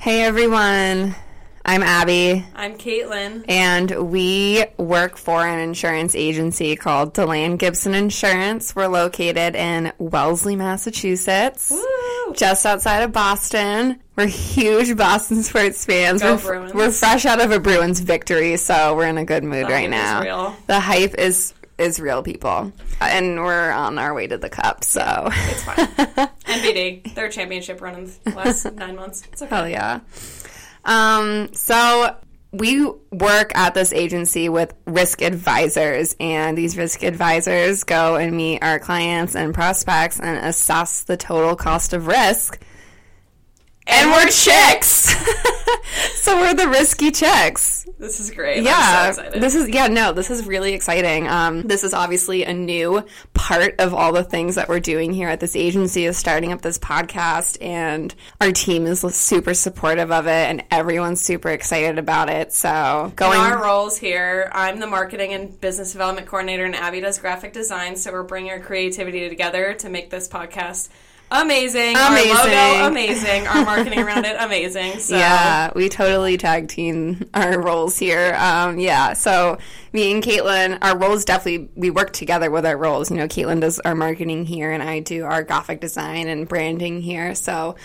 Hey everyone, I'm Abby, I'm Caitlin. and we work for an insurance agency called DeLane Gibson Insurance. We're located in Wellesley, Massachusetts, Woo! just outside of Boston. We're huge Boston sports fans. Go we're, we're fresh out of a Bruins victory, so we're in a good mood The right now. real. The hype is is real, people, and we're on our way to the cup. So It's fine. NBD, their championship run in the last nine months. It's okay. Hell yeah. Um, so we work at this agency with risk advisors, and these risk advisors go and meet our clients and prospects and assess the total cost of risk. And we're chicks. so we're the risky chicks. This is great. Yeah, so this is yeah, no, this is really exciting. Um, this is obviously a new part of all the things that we're doing here at this agency is starting up this podcast, and our team is super supportive of it, and everyone's super excited about it. So going In going, our roles here, I'm the marketing and business development coordinator, and Abby does graphic design. So we're bringing our creativity together to make this podcast amazing. Our logo, amazing. Our marketing around it, amazing. So yeah, we totally tag team our roles here. Um, yeah, so me and Caitlin, our roles definitely we work together with our roles. You know, Caitlin does our marketing here, and I do our graphic design and branding here. So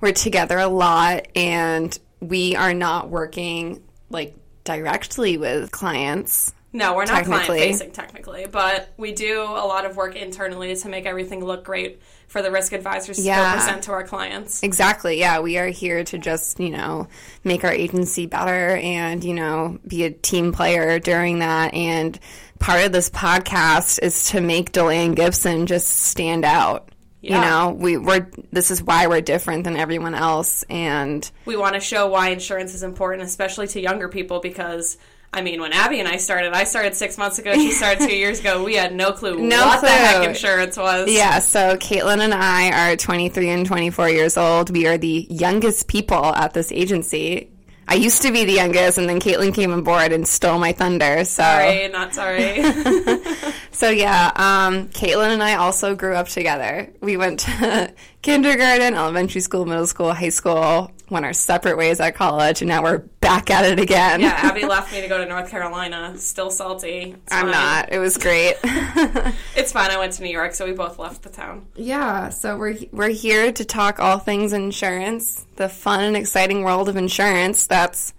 we're together a lot, and we are not working like directly with clients. No, we're not client facing technically, but we do a lot of work internally to make everything look great for the risk advisors to Yeah. go present to our clients. Exactly. Yeah, we are here to just, you know, make our agency better and, you know, be a team player during that. And part of this podcast is to make Delaney Gibson just stand out. You know, we, we're this is why we're different than everyone else. And We want to show why insurance is important, especially to younger people, because I mean, when Abby and I started, I started six months ago. She started two years ago. We had no clue No what the heck insurance was. yeah, so Caitlin and I are 23 and 24 years old. We are the youngest people at this agency. I used to be the youngest, and then Caitlin came on board and stole my thunder. So Sorry, not sorry. So yeah, um, Caitlin and I also grew up together. We went to kindergarten, elementary school, middle school, high school, went our separate ways at college, and now we're back at it again. yeah, Abby left me to go to North Carolina. Still salty. It's I'm fine. not. It was great. It's fine. I went to New York, so we both left the town. yeah, so we're we're here to talk all things insurance, the fun and exciting world of insurance. That's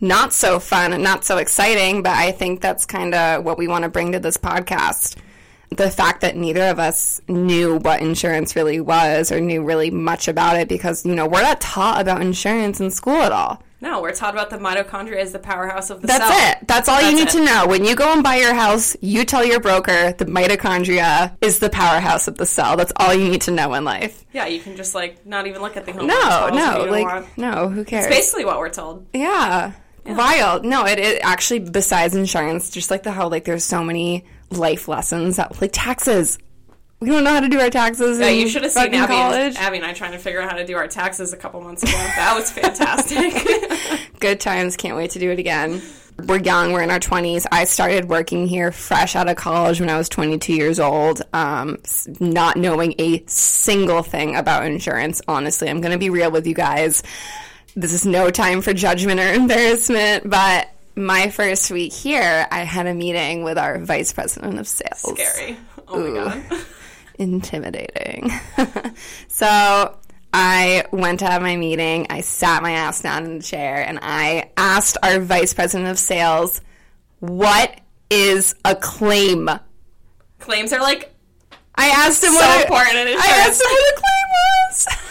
not so fun and not so exciting, but I think that's kind of what we want to bring to this podcast. The fact that neither of us knew what insurance really was or knew really much about it because, you know, we're not taught about insurance in school at all. No, we're taught about the mitochondria as the powerhouse of the That's cell. That's it. That's all you need That's to know. When you go and buy your house, you tell your broker the mitochondria is the powerhouse of the cell. That's all you need to know in life. Yeah, you can just like not even look at the home. No, calls if you no, like, want. no, who cares? It's basically what we're told. Yeah. Wild. No, it, it actually, besides insurance, just like the how, like, there's so many life lessons that, like, taxes. We don't know how to do our taxes. Yeah, you should have seen Abby college. and, Abby and I trying to figure out how to do our taxes a couple months ago. That was fantastic. Good times. Can't wait to do it again. We're young. We're in our 20s. I started working here fresh out of college when I was 22 years old, um, not knowing a single thing about insurance. Honestly, I'm going to be real with you guys. This is no time for judgment or embarrassment, but my first week here, I had a meeting with our vice president of sales. Scary. Oh my god. intimidating. so I went to have my meeting. I sat my ass down in the chair and I asked our vice president of sales, "What is a claim?" Claims are like I asked him So what important in I asked him what a claim was.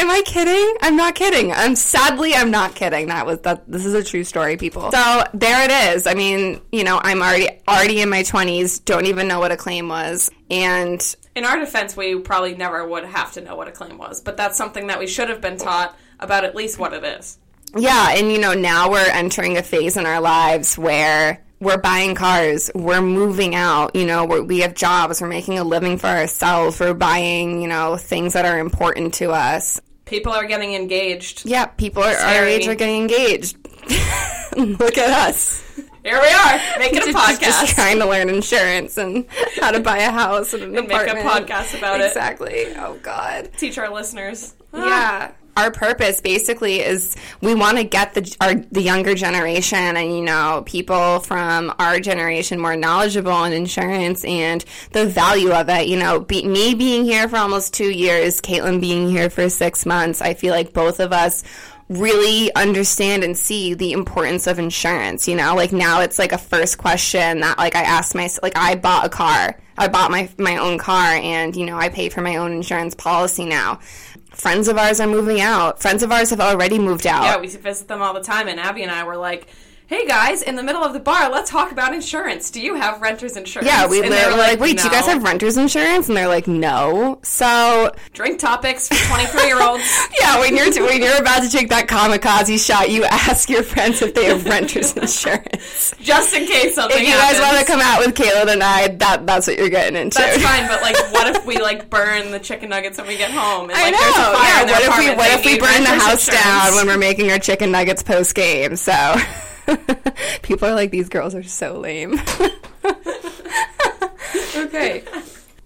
Am I kidding? I'm not kidding. I'm sadly I'm not kidding. That was that this is a true story, people. So there it is. I mean, you know, I'm already already in my twenties, don't even know what a claim was. And in our defense, we probably never would have to know what a claim was, but that's something that we should have been taught about at least what it is. Yeah, and you know, now we're entering a phase in our lives where we're buying cars, we're moving out, you know, we're, we have jobs, we're making a living for ourselves, we're buying, you know, things that are important to us. People are getting engaged. Yeah, people are, our age are getting engaged. Look at us. Here we are, making a podcast. Just trying to learn insurance and how to buy a house and an And make a podcast about it. Exactly. Oh God. Teach our listeners. Yeah. Our purpose basically is we want to get the our the younger generation and you know people from our generation more knowledgeable in insurance and the value of it. You know, be, me being here for almost two years, Caitlin being here for six months. I feel like both of us really understand and see the importance of insurance you know like now it's like a first question that like i asked myself like i bought a car i bought my my own car and you know i pay for my own insurance policy now friends of ours are moving out. Friends of ours have already moved out. Yeah, we visit them all the time, and Abby and I were like, "Hey guys, in the middle of the bar, let's talk about insurance. Do you have renters insurance?" yeah, we And literally were like, wait, do you guys have renters insurance? And they're like, no. So, drink topics for twenty-three year olds? yeah, when you're when you're about to take that kamikaze shot, you ask your friends if they have renters insurance. Just in case something if you happens. guys want to come out with Kayla and I, that that's what you're getting into. That's fine, but like, what if we like burn the chicken nuggets when we get home? And, I like, know. There's a fire Yeah. What if we what if we burn the house insurance. down when we're making our chicken nuggets post game? So people are like, these girls are so lame. okay.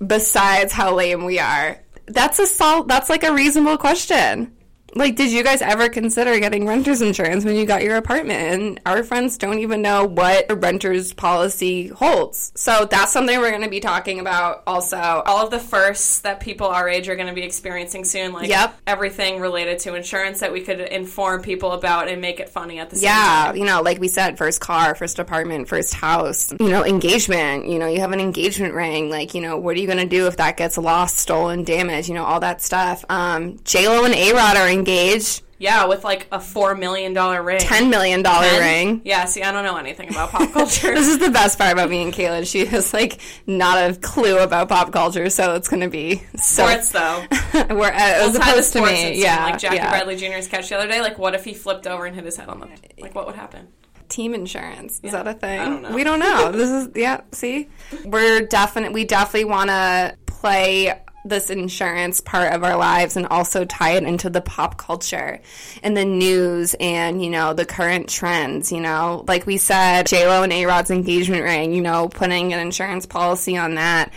Besides how lame we are, that's a sol- That's like a reasonable question. Like, did you guys ever consider getting renters insurance when you got your apartment? And our friends don't even know what a renter's policy holds. So that's something we're going to be talking about also. all of the firsts that people our age are going to be experiencing soon, like Yep. everything related to insurance that we could inform people about and make it funny at the same Yeah, time. you know, like we said, first car, first apartment, first house, you know, engagement, you know, you have an engagement ring, like, you know, what are you going to do if that gets lost, stolen, damaged, you know, all that stuff. Um, J-Lo and A-Rod are engaged, Yeah, with like a four million dollar ring. $10 million ring. Yeah, see, I don't know anything about pop culture. This is the best part about me and Kayla. She has, like, not a clue about pop culture, so it's going to be so... Sports though. We're, uh, as opposed to me, yeah. like Jackie yeah. Bradley Jr.'s catch the other day. Like, what if he flipped over and hit his head on the like? What would happen? team insurance is that a thing I don't know. we don't know this is yeah see we're definite we definitely want to play this insurance part of our lives and also tie it into the pop culture and the news and you know the current trends you know like we said j-lo and a-rod's engagement ring you know putting an insurance policy on that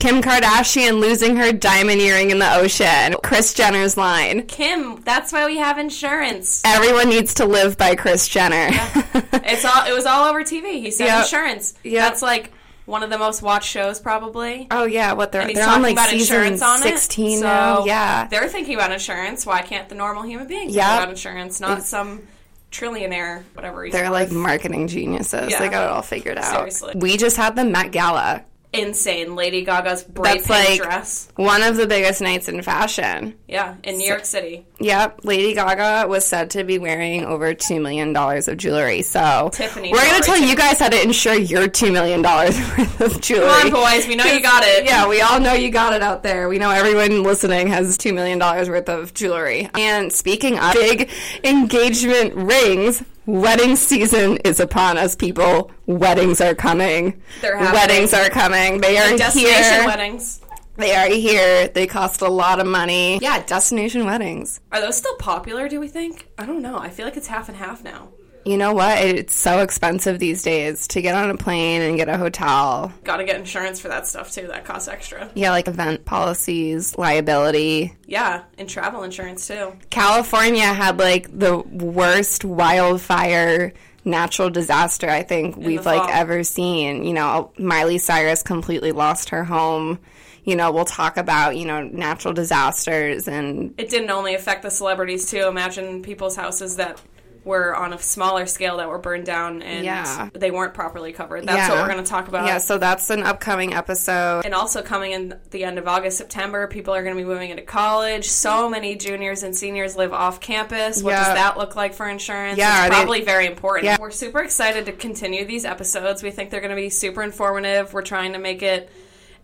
Kim Kardashian losing her diamond earring in the ocean. Kris Jenner's line. Kim, that's why we have insurance. Everyone needs to live by Kris Jenner. It's all. It was all over TV. He said Yep. insurance. Yep. That's like one of the most watched shows, probably. Oh yeah, what they're And he's they're talking on like about season insurance on sixteen it. So now. Yeah, they're thinking about insurance. Why can't the normal human being think Yep. about insurance? Not some trillionaire, whatever. He's they're like marketing geniuses. Yeah. They got it all figured out. Seriously. We just had the Met Gala, insane. Lady Gaga's bright That's pink like- dress. one of the biggest nights in fashion. Yeah, in New York City. Yep, Lady Gaga was said to be wearing over two million dollars of jewelry. So Tiffany we're gonna tell too. you guys how to insure your two million dollars worth of jewelry. Come on, boys. We know you got it. Yeah, we all know you got it out there. We know everyone listening has $2 million worth of jewelry. And speaking of big engagement rings, wedding season is upon us, people. Weddings are coming. They're happening. Weddings are coming. They are Destination here. weddings. They are here. They cost a lot of money. Yeah, destination weddings. Are those still popular, do we think? I don't know. I feel like it's half and half now. You know what? It's so expensive these days to get on a plane and get a hotel. Gotta get insurance for that stuff too. That costs extra. Yeah, like event policies, liability. Yeah, and travel insurance too. California had like the worst wildfire natural disaster I think we've like ever seen. You know, Miley Cyrus completely lost her home. You know, we'll talk about, you know, natural disasters and It didn't only affect the celebrities too. Imagine people's houses that were on a smaller scale that were burned down and Yeah. they weren't properly covered. That's what we're going to talk about. yeah, so that's an upcoming episode. And also coming in the end of August, September, people are going to be moving into college. So many juniors and seniors live off campus. What Yeah. does that look like for insurance? Yeah, it's they- probably very important. Yeah. We're super excited to continue these episodes. We think they're going to be super informative. We're trying to make it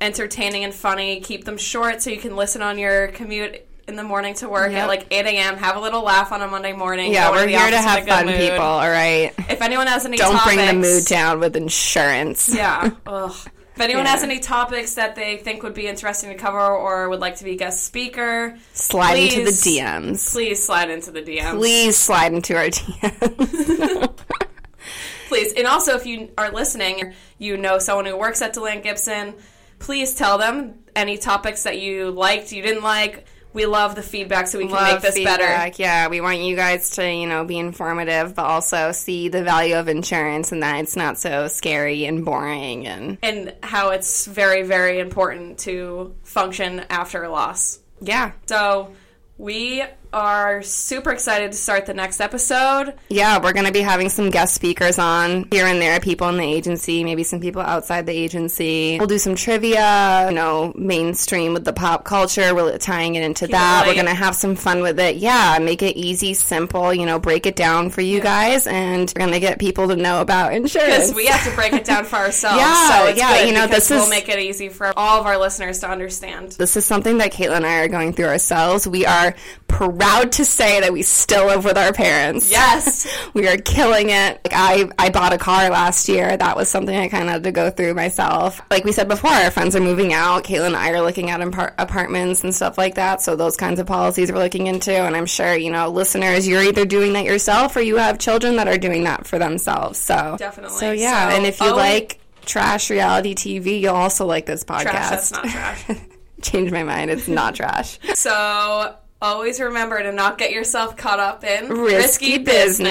entertaining and funny. Keep them short so you can listen on your commute in the morning to work Yep. at like 8 a.m. Have a little laugh on a Monday morning. Yeah, we're here to have with a good fun, mood. people, all right? If anyone has any Don't topics, bring the mood down with insurance. yeah. Ugh. If anyone Yeah. has any topics that they think would be interesting to cover or would like to be guest speaker, Slide into the DMs. please slide into the DMs. Please slide into our DMs. Please. And also, if you are listening, you know someone who works at Deland Gibson, please tell them any topics that you liked, you didn't like, we love the feedback so we can Love make this better. feedback. Yeah, we want you guys to, you know, be informative, but also see the value of insurance and that it's not so scary and boring and And how it's very, very important to function after a loss. yeah. So we are super excited to start the next episode. Yeah, we're going to be having some guest speakers on here and there, people in the agency, maybe some people outside the agency. We'll do some trivia, you know, mainstream with the pop culture, really tying it into that. light. We're going to have some fun with it. Yeah, make it easy, simple, you know, break it down for you guys, and we're going to get people to know about insurance. Because we have to break it down for ourselves. Yeah, so it's yeah, you know, this we'll is- make it easy for all of our listeners to understand. this is something that Caitlin and I are going through ourselves. We are proud to say that we still live with our parents. Yes. we are killing it. Like I, I bought a car last year. That was something I kind of had to go through myself. Like we said before, our friends are moving out. Caitlin and I are looking at impar- apartments and stuff like that. So those kinds of policies we're looking into. And I'm sure, you know, listeners, you're either doing that yourself or you have children that are doing that for themselves. So Definitely. So yeah. So, and if you oh- like trash reality TV, you'll also like this podcast. Trash, that's not trash. Change my mind. It's not trash. so always remember to not get yourself caught up in Risky business.